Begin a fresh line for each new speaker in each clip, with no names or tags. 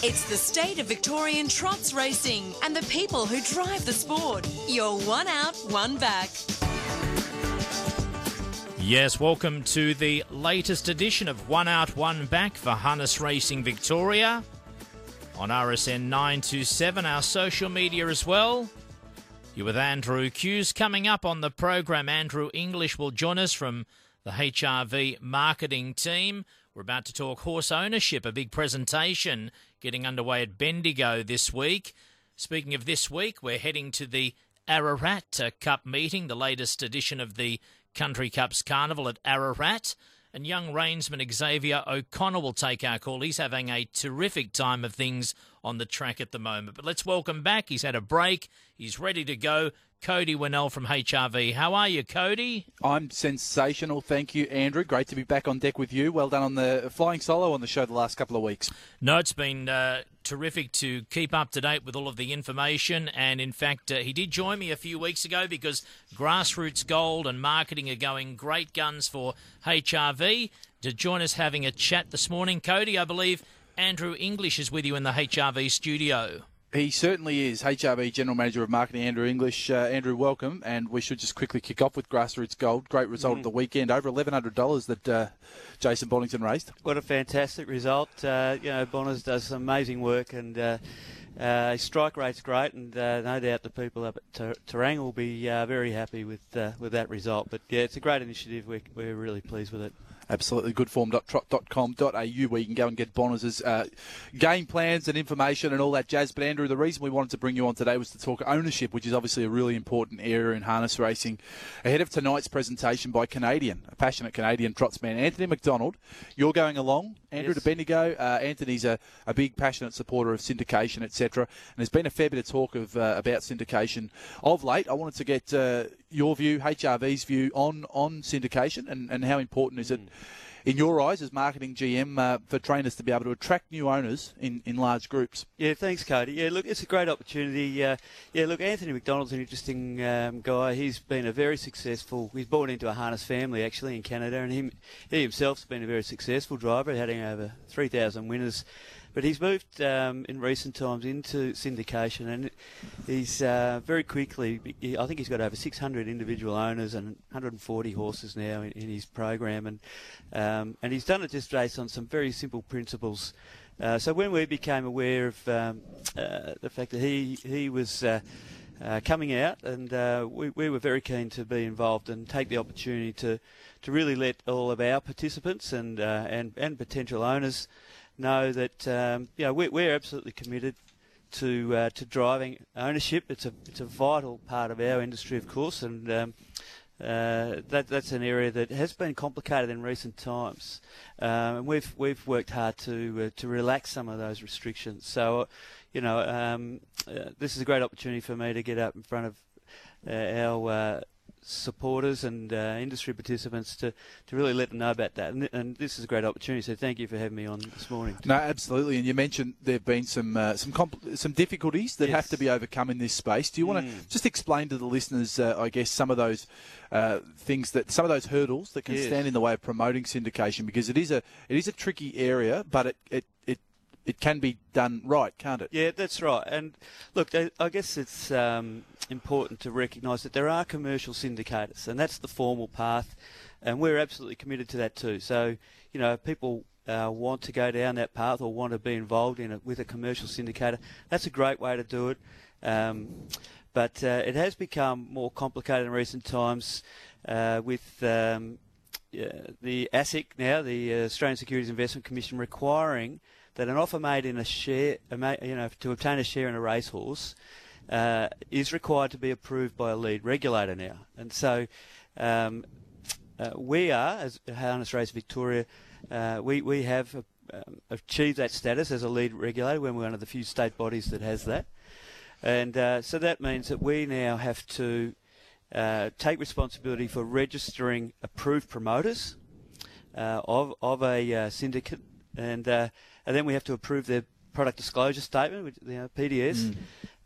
It's the state of Victorian trots racing and the people who drive the sport. You're one out, one back.
Yes, welcome to the latest edition of One Out, One Back for Harness Racing Victoria on RSN 927, our social media as well. You're with Andrew Kuuse. Coming up on the program, Andrew English will join us from the HRV marketing team. We're about to talk horse ownership, a big presentation getting underway at Bendigo this week. Speaking of this week, we're heading to the Ararat uh, Cup meeting, the latest edition of the Country Cups Carnival at Ararat. And young reinsman Xavier O'Connor will take our call. He's having a terrific time of things on the track at the moment. But let's welcome back. He's had a break. He's ready to go. Cody Winnell from HRV. How are you, Cody?
I'm sensational. Thank you, Andrew. Great to be back on deck with you. Well done on the flying solo on the show the last couple of weeks.
No, it's been uh, terrific to keep up to date with all of the information. And in fact, uh, he did join me a few weeks ago because Grassroots Gold and marketing are going great guns for HRV. To join us having a chat this morning, Cody, I believe Andrew English is with you in the HRV studio.
He certainly is. HRV General Manager of Marketing, Andrew English. Uh, Andrew, welcome. And we should just quickly kick off with Grassroots Gold. Great result mm. of the weekend. Over $1,100 that uh, Jason Bonnington raised.
What a fantastic result. Uh, you know, Bonners does some amazing work and uh, uh, strike rate's great, and uh, no doubt the people up at Terang will be uh, very happy with uh, with that result. But yeah, it's a great initiative. We're, we're really pleased with it
absolutely goodform.trot.com.au where you can go and get Bonners' uh, game plans and information and all that jazz. But Andrew, the reason we wanted to bring you on today was to talk ownership, which is obviously a really important area in harness racing. Ahead of tonight's presentation by Canadian, a passionate Canadian trots man, Anthony McDonald. You're going along, Andrew, yes. to Bendigo. Uh, Anthony's a, a big, passionate supporter of syndication, etc. And there's been a fair bit of talk of uh, about syndication of late. I wanted to get uh, your view, HRV's view on on syndication and, and how important is it mm. In your eyes as marketing GM uh, for trainers to be able to attract new owners in, in large groups?
Yeah, thanks, Cody. Yeah, look, it's a great opportunity. Uh, yeah, look, Anthony McDonald's an interesting um, guy. He's been a very successful. He's born into a harness family actually in Canada, and he he himself's been a very successful driver, having over three thousand winners but he's moved um, in recent times into syndication, and he's uh, very quickly. I think he's got over 600 individual owners and 140 horses now in, in his program, and um, and he's done it just based on some very simple principles. Uh, so when we became aware of um, uh, the fact that he he was uh, uh, coming out, and uh, we, we were very keen to be involved and take the opportunity to, to really let all of our participants and uh, and and potential owners know that um, you know we're, we're absolutely committed to uh, to driving ownership. It's a it's a vital part of our industry, of course, and um, uh, that that's an area that has been complicated in recent times. Um, and we've we've worked hard to uh, to relax some of those restrictions. So, you know, um, uh, this is a great opportunity for me to get up in front of uh, our uh, supporters and uh, industry participants to, to really let them know about that. And, and, this is a great opportunity. So thank you for having me on this morning.
No, absolutely. And you mentioned there have been some uh, some compl- some difficulties that yes. have to be overcome in this space. Do you want to mm. just explain to the listeners, uh, I guess, some of those uh, things that some of those hurdles that can yes. stand in the way of promoting syndication? Because it is a it is a tricky area, but it, it, it it can be done right, can't it?
Yeah, that's right. And look, I guess it's um, important to recognise that there are commercial syndicators, and that's the formal path, and we're absolutely committed to that too. So, you know, people uh, want to go down that path or want to be involved in it with a commercial syndicator, that's a great way to do it. Um, but uh, it has become more complicated in recent times uh, with um, the ASIC now, the Australian Securities Investment Commission, requiring that an offer made in a share, you know, to obtain a share in a racehorse uh, is required to be approved by a lead regulator now. And so um, uh, we are, as Harness Race Victoria, uh, we, we have um, achieved that status as a lead regulator. We're one of the few state bodies that has that. And uh, so that means that we now have to uh, take responsibility for registering approved promoters uh, of, of a syndicate. And, and then we have to approve their product disclosure statement, which, you know, PDS. Mm.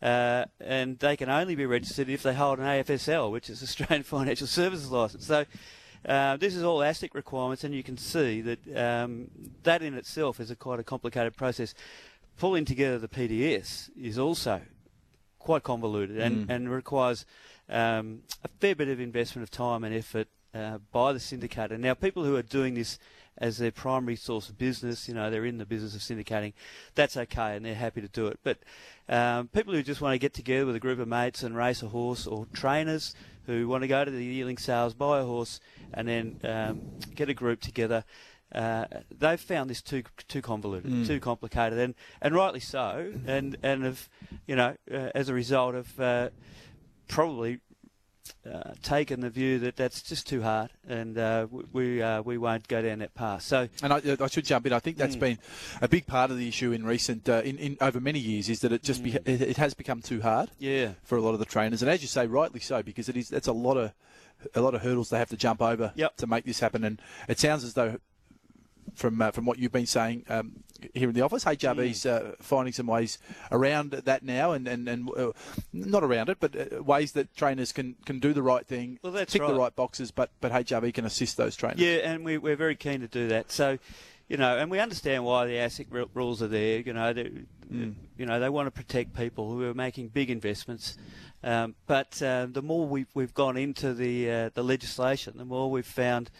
Uh, and they can only be registered if they hold an AFSL, which is Australian Financial Services License. So uh, this is all ASIC requirements, and you can see that um, that in itself is a quite a complicated process. pulling together the PDS is also quite convoluted and, and requires um, a fair bit of investment of time and effort uh, by the syndicator. Now, people who are doing this as their primary source of business, you know, they're in the business of syndicating, that's okay and they're happy to do it. But um, people who just want to get together with a group of mates and race a horse or trainers who want to go to the yearling sales, buy a horse and then um, get a group together, uh, they've found this too too convoluted, too complicated, and, and rightly so. And and have you know uh, as a result of uh, probably uh, taken the view that that's just too hard, and uh, we we, uh, we won't go down that path. So
And I, I should jump in. I think that's been a big part of the issue in recent, uh, in, in over many years, is that it just be, it, it has become too hard
yeah,
for a lot of the trainers, and as you say, rightly so, because it is that's a lot of a lot of hurdles they have to jump over
Yep.
to make this happen. And it sounds as though, from uh, from what you've been saying um, here in the office, HRV's uh, finding some ways around that now, and and, and uh, not around it, but uh, ways that trainers can, can do the right thing,
Well, that's
tick the
right.
right boxes, but but HRB can assist those trainers.
yeah, and we, we're very keen to do that. So. You know, and we understand why the ASIC ru- rules are there. You know, they, you know, they want to protect people who are making big investments. Um, but uh, the more we've, we've gone into the uh, the legislation, the more we've found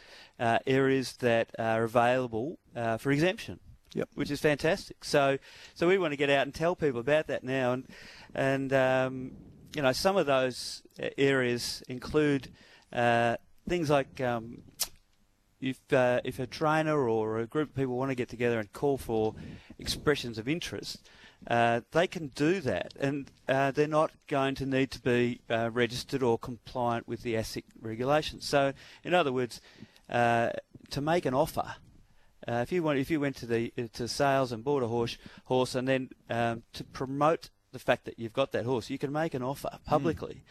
uh, areas that are available uh, for exemption.
Yep.
Which is fantastic. So, so we want to get out and tell people about that now, and and um, you know, some of those uh, areas include uh, things like um, if uh, if a trainer or a group of people want to get together and call for expressions of interest, uh, they can do that, and uh, they're not going to need to be uh, registered or compliant with the ASIC regulations. So, in other words, uh, to make an offer. Uh, if you went, if you went to the to sales and bought a horse, horse, and then um, to promote the fact that you've got that horse, you can make an offer publicly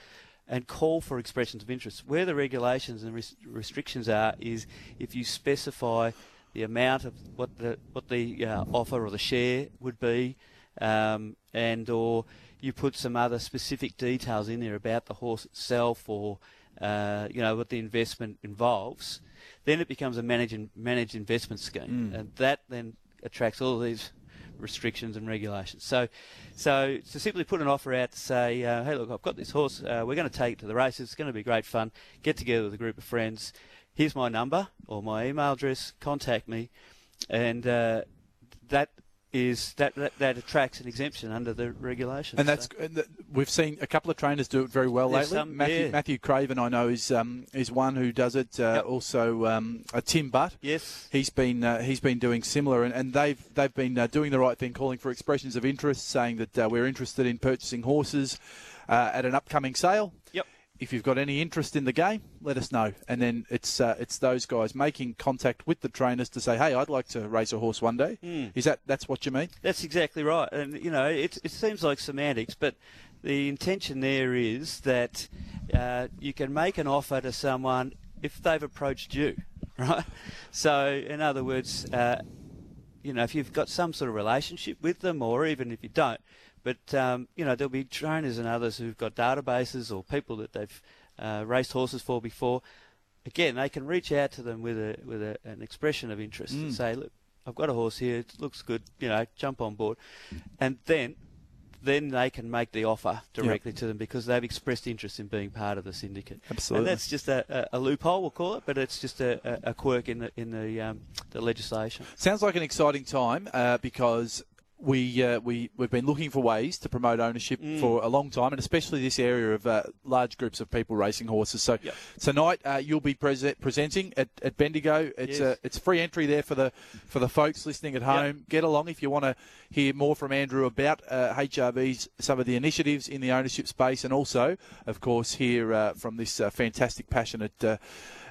and call for expressions of interest. Where the regulations and res- restrictions are is if you specify the amount of what the what the uh, offer or the share would be, um, and or you put some other specific details in there about the horse itself or uh, you know what the investment involves, then it becomes a managed managed investment scheme, and that then attracts all these restrictions and regulations. So, so to simply put an offer out to say, uh, hey, look, I've got this horse. Uh, we're going to take it to the races. It's going to be great fun. Get together with a group of friends. Here's my number or my email address. Contact me, and uh, that is that, that that attracts an exemption under the regulations.
And that's
So-
and that- we've seen a couple of trainers do it very well
There's
lately.
some-
Matthew,
yeah.
Matthew Craven, I know, is um, is one who does it. Uh,
Yep.
Also, um, uh, Tim Butt.
yes.
He's been uh, he's been doing similar, and, and they've they've been uh, doing the right thing, calling for expressions of interest, saying that uh, we're interested in purchasing horses uh, at an upcoming sale. If you've got any interest in the game, let us know. And then it's uh, it's those guys making contact with the trainers to say, hey, I'd like to race a horse one day.
Hmm.
Is that that's what you mean?
That's exactly right. And, you know, it, it seems like semantics, but the intention there is that uh, you can make an offer to someone if they've approached you, right? So, in other words, uh, you know, if you've got some sort of relationship with them, or even if you don't, but um, you know, there'll be trainers and others who've got databases or people that they've uh, raced horses for before. Again, they can reach out to them with a with a, an expression of interest and say, "Look, I've got a horse here. It looks good. You know, jump on board," and then then they can make the offer directly to them because they've expressed interest in being part of the syndicate.
Absolutely.
And that's just a, a, a loophole, we'll call it, but it's just a, a, a quirk in the in the um, the legislation.
Sounds like an exciting time uh, because we uh, we we've been looking for ways to promote ownership
Mm.
for a long time, and especially this area of uh, large groups of people racing horses. So
Yep.
tonight uh, you'll be prese- presenting at, at Bendigo. It's
Yes.
uh, it's free entry there for the for the folks listening at home. Get along if you want to hear more from Andrew about uh, HRV's some of the initiatives in the ownership space, and also, of course, hear uh, from this uh, fantastic, passionate.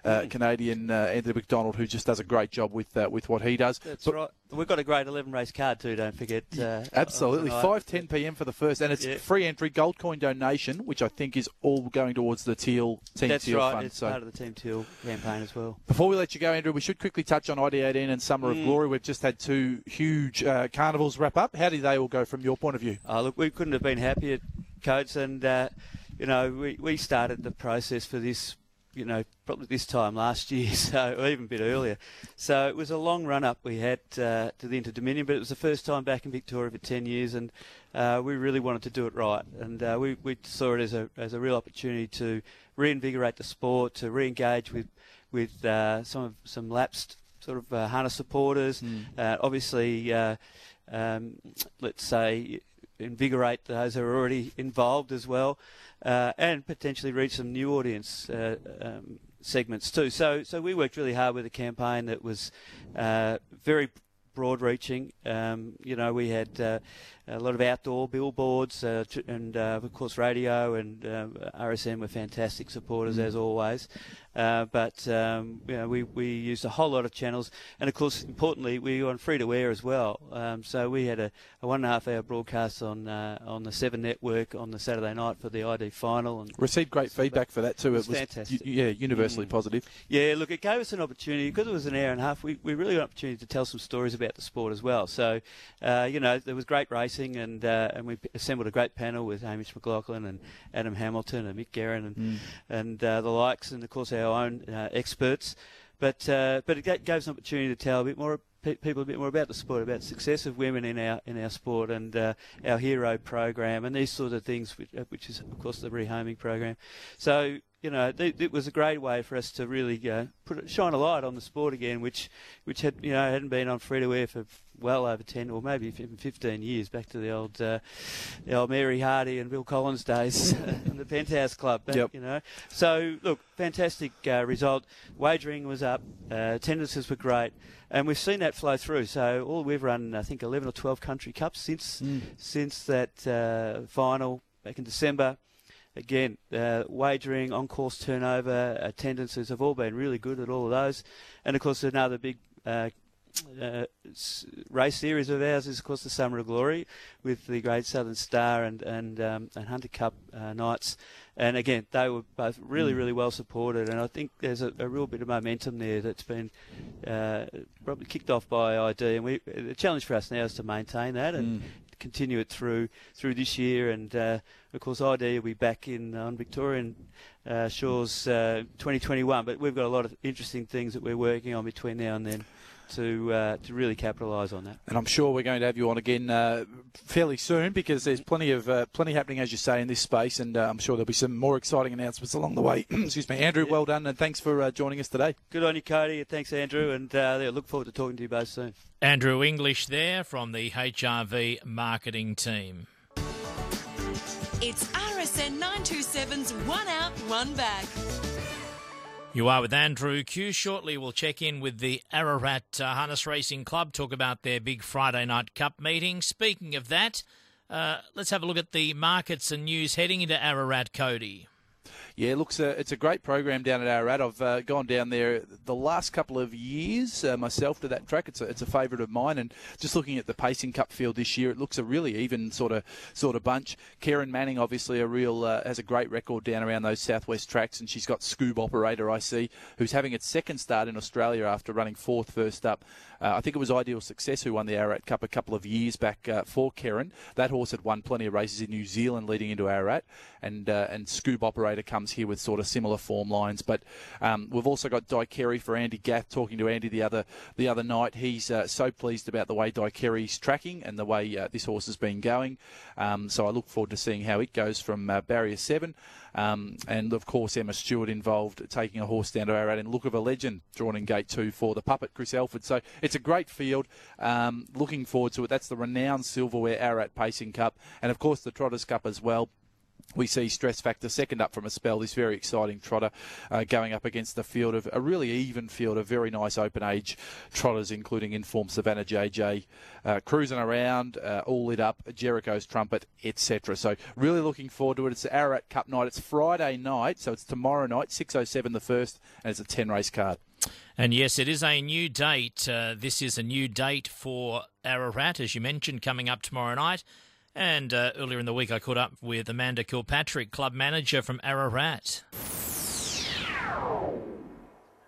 Uh. Canadian uh, Anthony McDonald, who just does a great job with uh, with what he does.
That's
But-
right. We've got a great 11 race card too. Don't forget. Uh,
Absolutely, five ten p.m. for the first, and it's
Yeah.
free entry, gold coin donation, which I think is all going towards the Teal Team
That's
Teal
right.
Fund.
It's
so
part of the Team Teal campaign as well.
before we let you go, Andrew, we should quickly touch on ID18 and Summer
Mm.
of Glory. We've just had two huge uh, carnivals wrap up. How did they all go from your point of view?
Uh, look, we couldn't have been happier, coach, and uh, you know we, we started the process for this, you know, probably this time last year, so or even a bit earlier. So it was a long run up we had uh, to the Inter Dominion, but it was the first time back in Victoria for 10 years, and uh, we really wanted to do it right. And uh, we, we saw it as a, as a real opportunity to reinvigorate the sport, to re engage with, with uh, some, of, some lapsed sort of uh, harness supporters. Mm. obviously, um, let's say, invigorate those who are already involved as well uh, and potentially reach some new audience uh, um, segments too. So, so we worked really hard with a campaign that was uh, very broad reaching. Um, you know, we had uh, a lot of outdoor billboards uh, and, uh, of course, radio and RSN were fantastic supporters mm. as always. Uh, but um, you know, we, we used a whole lot of channels, and of course, importantly, we were on free to air as well. Um, so we had a, a, one and a half hour broadcast on uh, on the Seven Network on the Saturday night for the ID final, and
received great feedback for that too.
It was, it was fantastic.
yeah, universally mm. positive.
Yeah, look, it gave us an opportunity because it was an hour and a half. We, we really got an opportunity to tell some stories about the sport as well. So, uh, you know, there was great racing, and uh, and we assembled a great panel with Hamish McLachlan and Adam Hamilton and Mick Guerin and mm. and uh, the likes, and of course our own uh, experts. But uh, but it gave us an opportunity to tell a bit more people a bit more about the sport, about the success of women in our in our sport, and uh, our hero program, and these sort of things, which, uh, which, is of course the rehoming program. So you know, it, it was a great way for us to really uh, put shine a light on the sport again, which which had you know hadn't been on free to air for well over ten or maybe even fifteen years, back to the old uh, the old Mary Hardy and Bill Collins days and the Penthouse Club. Back,
yep.
You know, so look, fantastic uh, result. Wagering was up, uh, attendances were great. And we've seen that flow through. So all we've run, I think, 11 or 12 country cups since mm. since that uh, final back in December again, uh, wagering, on course turnover, attendances have all been really good at all of those. And of course, another big uh, uh, race series of ours is, of course, the Summer of Glory with the Great Southern Star and and, um, and Hunter Cup uh, nights. And again, they were both really, really well supported. And I think there's a, a real bit of momentum there that's been uh, probably kicked off by ID. And we, the challenge for us now is to maintain that and mm continue it through through this year. And uh, of course, ID will be back in on Victorian uh, shores uh, 2021. But we've got a lot of interesting things that we're working on between now and then to uh, to really capitalise on that.
And I'm sure we're going to have you on again uh, fairly soon because there's plenty of uh, plenty happening, as you say, in this space, and uh, I'm sure there'll be some more exciting announcements along the way. Excuse me, Andrew. Yeah. Well done, and thanks for uh, joining us today.
Good on you, Cody. Thanks, Andrew, and uh, yeah, look forward to talking to you both soon.
Andrew English there from the HRV marketing team.
It's RSN 927's One Out, One Back.
You are with Andrew Q. Shortly, we'll check in with the Ararat uh, Harness Racing Club, talk about their big Friday night cup meeting. Speaking of that, uh, let's have a look at the markets and news heading into Ararat, Cody.
Yeah, looks a, it's a great program down at Ararat. I've uh, gone down there the last couple of years uh, myself to that track. It's a, it's a favourite of mine, and just looking at the Pacing Cup field this year, it looks a really even sort of sort of bunch. Kerryn Manning, obviously, a real uh, has a great record down around those southwest tracks, and she's got Scoob Operator, I see, who's having its second start in Australia after running fourth first up. Uh, I think it was Ideal Success who won the Ararat Cup a couple of years back uh, for Kerryn. That horse had won plenty of races in New Zealand leading into Ararat, and uh, and Scoob Operator comes here with sort of similar form lines. But um, we've also got Daikeri for Andy Gath. Talking to Andy the other the other night, he's uh, so pleased about the way Daikeri's tracking and the way uh, this horse has been going. Um, so I look forward to seeing how it goes from uh, barrier seven. Um, and of course, Emma Stewart involved taking a horse down to Ararat in Look of a Legend, drawn in gate two for the puppet Chris Elford. So it's a great field. Um, looking forward to it. That's the renowned Silverware Ararat Pacing Cup, and of course the Trotters Cup as well we see Stress Factor second up from a spell. This very exciting trotter uh, going up against the field of a really even field of very nice open age trotters, including Inform Savannah JJ, uh, cruising around, uh, all lit up, Jericho's trumpet, etc. So really looking forward to it. It's Ararat Cup night. It's Friday night, so it's tomorrow night, 6:07 the first, and it's a 10 race card.
And yes, it is a new date. Uh, this is a new date for Ararat, as you mentioned, coming up tomorrow night. And uh, earlier in the week, I caught up with Amanda Kilpatrick, club manager from Ararat.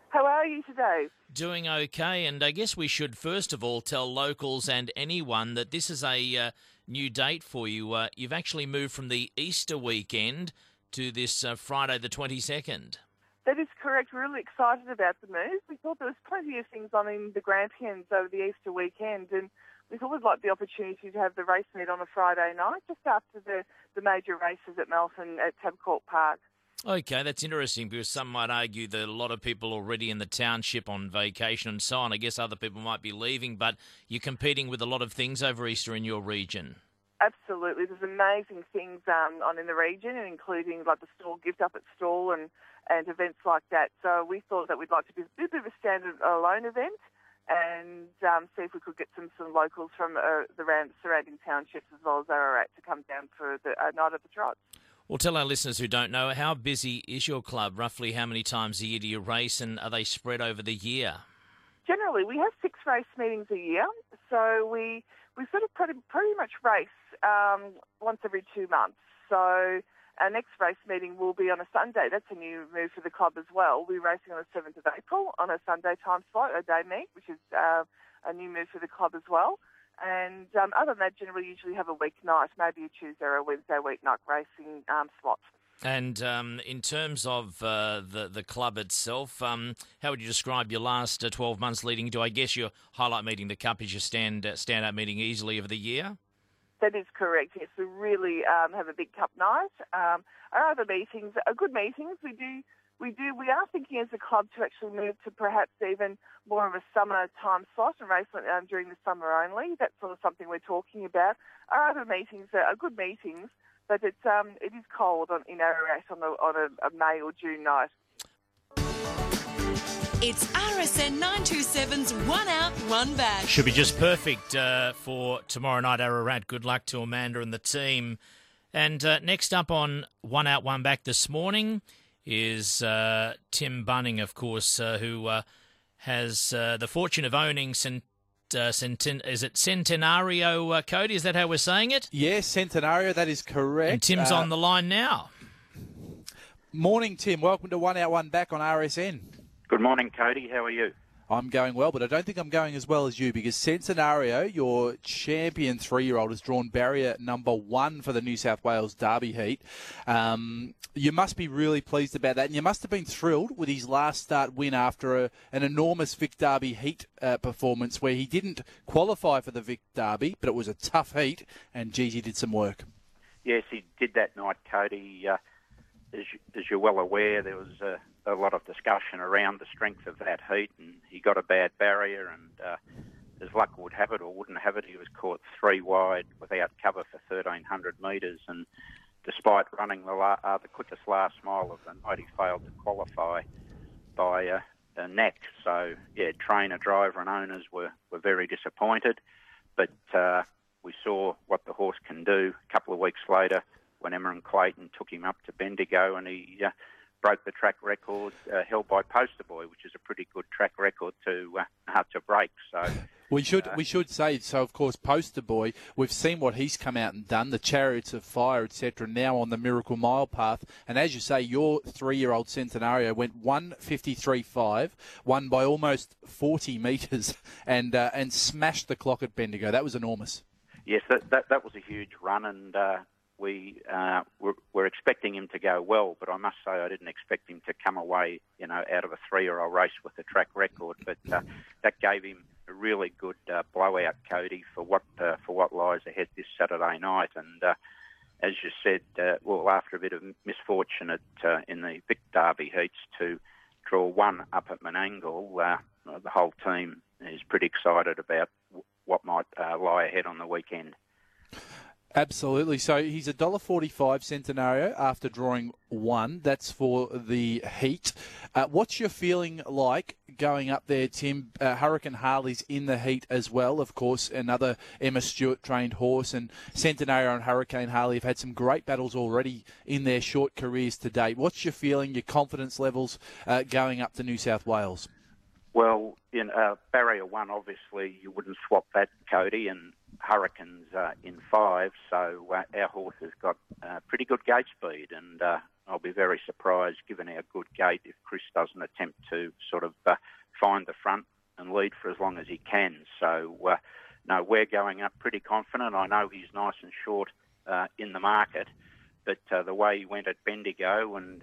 How are you today?
Doing okay, and I guess we should first of all tell locals and anyone that this is a uh, new date for you. Uh, you've actually moved from the Easter weekend to this uh, Friday the 22nd.
That is correct. We're really excited about the move. We thought there was plenty of things on in the Grampians over the Easter weekend, and thought we'd like the opportunity to have the race meet on a Friday night, just after the, the major races at Melton at Tabcorp Park.
Okay, that's interesting because some might argue that a lot of people already in the township on vacation and so on. I guess other people might be leaving, but you're competing with a lot of things over Easter in your region.
Absolutely, there's amazing things um, on in the region, including like the Stawell Gift up at Stawell and and events like that. So we thought that we'd like to do a bit of a standard alone event and um, see if we could get some, some locals from uh, the surrounding townships as well as Ararat to come down for the uh, night of the trots.
Well, tell our listeners who don't know, how busy is your club? Roughly how many times a year do you race and are they spread over the year?
Generally, we have six race meetings a year. So we, we sort of pretty, pretty much race um, once every two months. So our next race meeting will be on a Sunday. That's a new move for the club as well. We're racing on the 7th of April on a Sunday time slot, a day meet, which is uh, a new move for the club as well. And um, other than that, generally usually have a weeknight, maybe a Tuesday or a Wednesday weeknight racing um, slot.
And um, in terms of uh, the the club itself, um, how would you describe your last uh, twelve months leading to? I guess your highlight meeting, the Cup, is your stand uh, standout meeting easily of the year.
That is correct. Yes, we really um, have a big cup night. Um, our other meetings are good meetings. We do, we do, we are thinking as a club to actually move to perhaps even more of a summer time slot and race um, during the summer only. That's sort of something we're talking about. Our other meetings are, good meetings, but it's um, it is cold on, in Ararat on, on a, a May or June night.
It's RSN 927's One Out, One Back.
Should be just perfect uh, for tomorrow night, Ararat. Good luck to Amanda and the team. And uh, next up on One Out, One Back this morning is uh, Tim Bunning, of course, uh, who uh, has uh, the fortune of owning Cent- Centen- is it Centenario, Cody? Is that how we're saying it?
Yes, Centenario, that is correct.
And Tim's on the line now.
Morning, Tim. Welcome to One Out, One Back on RSN.
Good morning, Cody. How are you?
I'm going well, but I don't think I'm going as well as you because Centenario, your champion three year old, has drawn barrier number one for the New South Wales Derby heat. Um, you must be really pleased about that, and you must have been thrilled with his last start win after a, an enormous Vic Derby heat uh, performance where he didn't qualify for the Vic Derby, but it was a tough heat, and he did some work.
Yes, he did that night, Cody. Uh, as, you, as you're well aware, there was a a lot of discussion around the strength of that heat, and he got a bad barrier, and uh, as luck would have it or wouldn't have it, he was caught three wide without cover for 1,300 metres, and despite running the, la- uh, the quickest last mile of the night, he failed to qualify by uh, a neck. So, yeah, trainer, driver, and owners were, were very disappointed, but uh, we saw what the horse can do a couple of weeks later when Emma and Clayton took him up to Bendigo, and he uh, broke the track record uh, held by Poster Boy, which is a pretty good track record to uh, to break. So.
We should uh, we should say so. Of course, Poster Boy. We've seen what he's come out and done. The Chariots of Fire, etc. Now on the Miracle Mile path, and as you say, your three-year-old Centenario went one fifty-three five, won by almost forty metres, and uh, and smashed the clock at Bendigo. That was enormous.
Yes, that that, that was a huge run, and uh, we uh, were, were, expecting him to go well, but I must say I didn't expect him to come away, you know, out of a three-year-old race with a track record. But uh, that gave him a really good uh, blowout, Cody, for what uh, for what lies ahead this Saturday night. And uh, as you said, uh, well, after a bit of misfortune at, in the Vic Derby heats to draw one up at Menangle, the whole team is pretty excited about what might lie ahead on the weekend.
Absolutely. So he's a dollar forty-five Centenario after drawing one. That's for the heat. Uh, what's your feeling like going up there, Tim? Uh, Hurricane Harley's in the heat as well, of course. Another Emma Stewart trained horse, and Centenario and Hurricane Harley have had some great battles already in their short careers to date. What's your feeling, your confidence levels uh, going up to New South Wales?
Well, in uh, barrier one, obviously you wouldn't swap that, Cody, and Hurricanes uh, in five, so uh, our horse has got uh, pretty good gate speed, and uh, I'll be very surprised, given our good gate, if Chris doesn't attempt to sort of uh, find the front and lead for as long as he can. So, uh, no, we're going up pretty confident. I know he's nice and short in the market, but the way he went at Bendigo and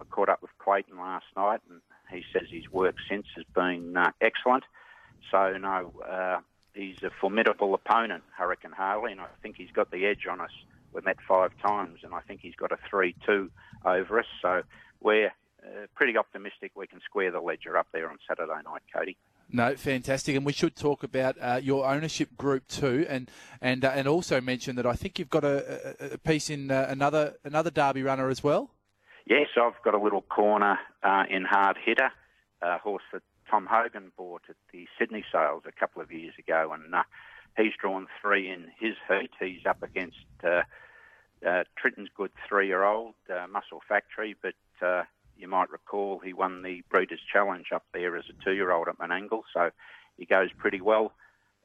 I caught up with Clayton last night, and he says his work since has been uh, excellent. So no, uh, he's a formidable opponent, Hurricane Harley, and I think he's got the edge on us. We met five times, and I think he's got a three-two over us. So we're uh, pretty optimistic we can square the ledger up there on Saturday night, Cody.
No, fantastic, and we should talk about uh, your ownership group too, and and uh, and also mention that I think you've got a, a piece in uh, another another Derby runner as well.
Yes, I've got a little corner uh, in Hard Hitter, a horse that Tom Hogan bought at the Sydney sales a couple of years ago, and uh, he's drawn three in his heat. He's up against uh, uh, Tritton's good three-year-old uh, Muscle Factory, but uh, you might recall he won the Breeders' Challenge up there as a two-year-old at Menangle, so he goes pretty well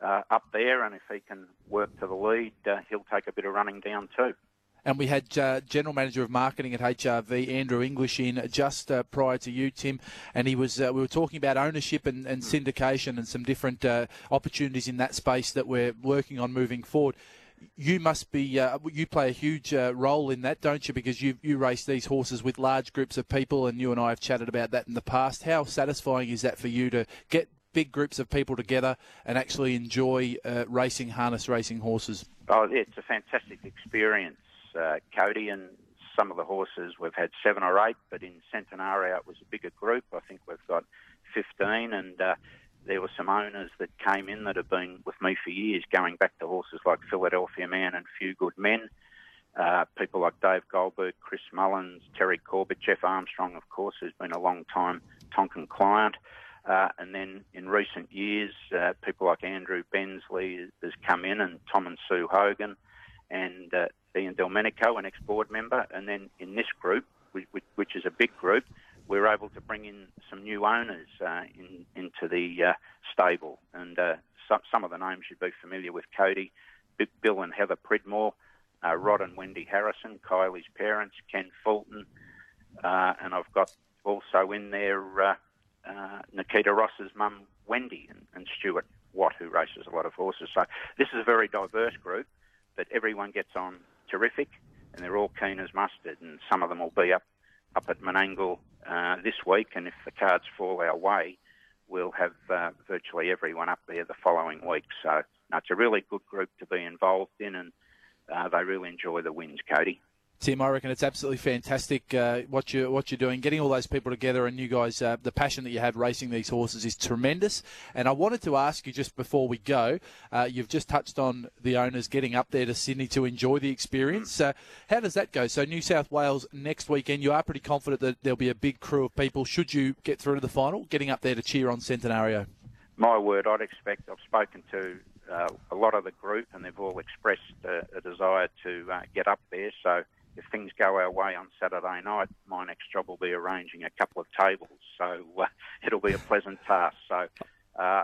uh, up there, and if he can work to the lead, he'll take a bit of running down too.
And we had uh, General Manager of Marketing at HRV, Andrew English, in just uh, prior to you, Tim, and he was. Uh, we were talking about ownership and, and syndication and some different uh, opportunities in that space that we're working on moving forward. You must be. Uh, you play a huge uh, role in that, don't you? Because you you race these horses with large groups of people, and you and I have chatted about that in the past. How satisfying is that for you to get big groups of people together and actually enjoy racing harness racing horses?
Oh, it's a fantastic experience uh, Cody and some of the horses. We've had seven or eight, but in Centenario it was a bigger group. I think we've got 15, and uh, there were some owners that came in that have been with me for years, going back to horses like Philadelphia Man and Few Good Men. Uh, people like Dave Goldberg, Chris Mullins, Terry Corbett, Jeff Armstrong, of course, who's been a long time Tonkin client. Uh, and then in recent years, uh, people like Andrew Bensley has come in and Tom and Sue Hogan and uh, Ian Delmenico, an ex-board member, and then in this group, which, is a big group, we're able to bring in some new owners uh, in, into the uh, stable, and uh, some, some of the names you'd be familiar with: Cody, Bill and Heather Pridmore, uh, Rod and Wendy Harrison, Kylie's parents, Ken Fulton, uh, and I've got also in there Nikita Ross's mum, Wendy, and, and Stuart Watt, who races a lot of horses. So this is a very diverse group but everyone gets on terrific, and they're all keen as mustard. And some of them will be up up at Menangle uh, this week, and if the cards fall our way, we'll have uh, virtually everyone up there the following week. So no, it's a really good group to be involved in, and uh, they really enjoy the wins, Cody.
Tim, I reckon it's absolutely fantastic uh, what you what you're doing, getting all those people together, and you guys, uh, the passion that you have racing these horses is tremendous. And I wanted to ask you just before we go, uh, you've just touched on the owners getting up there to Sydney to enjoy the experience. Uh, how does that go? So New South Wales next weekend, you are pretty confident that there'll be a big crew of people should you get through to the final, getting up there to cheer on Centenario.
My word, I'd expect. I've spoken to uh, a lot of the group, and they've all expressed a desire to uh, get up there. So if things go our way on Saturday night, my next job will be arranging a couple of tables. So uh, it'll be a pleasant task. So uh,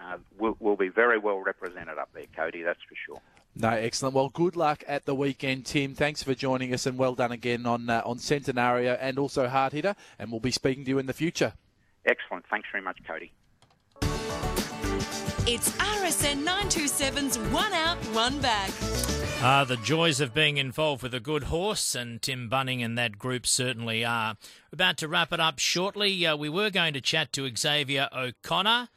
uh, we'll, we'll, be very well represented up there, Cody, that's for sure.
No, excellent. Well, good luck at the weekend, Tim. Thanks for joining us, and well done again on uh, on Centenario and also Hard Hitter. And we'll be speaking to you in the future.
Excellent. Thanks very much, Cody.
It's RSN 927's One Out, One Back.
Ah, the joys of being involved with a good horse, and Tim Bunning and that group certainly are. About to wrap it up shortly. Uh, we were going to chat to Xavier O'Connor.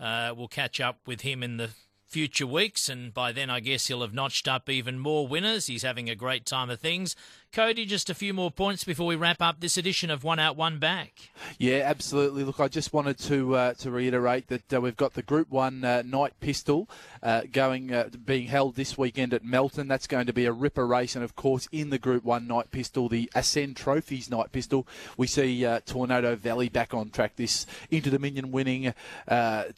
Uh, we'll catch up with him in the future weeks, and by then I guess he'll have notched up even more winners. He's having a great time of things. Cody, just a few more points before we wrap up this edition of One Out, One Back.
Yeah, absolutely. Look, I just wanted to uh, to reiterate that uh, we've got the Group One uh, Knight Pistol uh, going uh, being held this weekend at Melton. That's going to be a ripper race, and of course, in the Group One Knight Pistol, the Ascend Trophies Knight Pistol, we see uh, Tornado Valley back on track. This Inter Dominion winning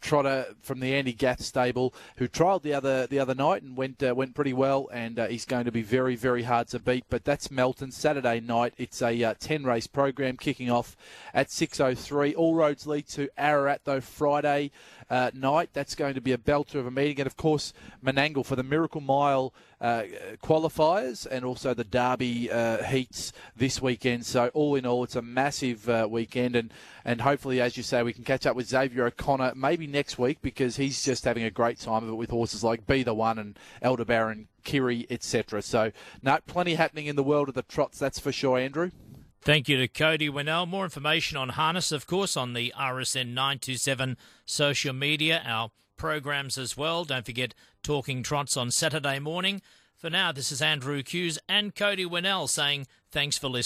trotter from the Andy Gath stable, who trialled the other the other night and went went pretty well, and he's going to be very very hard to beat. But that's Melton. Melton Saturday night. It's a uh, 10 race program kicking off at 6.03. All roads lead to Ararat, though, Friday uh, night. That's going to be a belter of a meeting. And, of course, Menangle for the Miracle Mile uh, qualifiers and also the Derby uh, heats this weekend. So, all in all, it's a massive uh, weekend. And, and hopefully, as you say, we can catch up with Xavier O'Connor maybe next week because he's just having a great time of it with horses like Be the One and Elder Baron Kiri, etc. So, no, plenty happening in the world of the trots, that's for sure, Andrew.
Thank you to Cody Winnell. More information on harness, of course, on the RSN 927 social media, our programs as well. Don't forget Talking Trots on Saturday morning. For now, this is Andrew Kuuse and Cody Winnell saying thanks for listening.